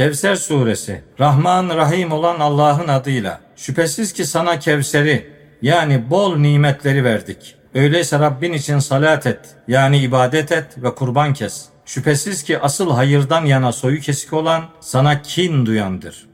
Kevser suresi Rahman Rahim olan Allah'ın adıyla şüphesiz ki sana Kevser'i yani bol nimetleri verdik. Öyleyse Rabbin için salat et yani ibadet et ve kurban kes. Şüphesiz ki asıl hayırdan yana soyu kesik olan sana kin duyandır.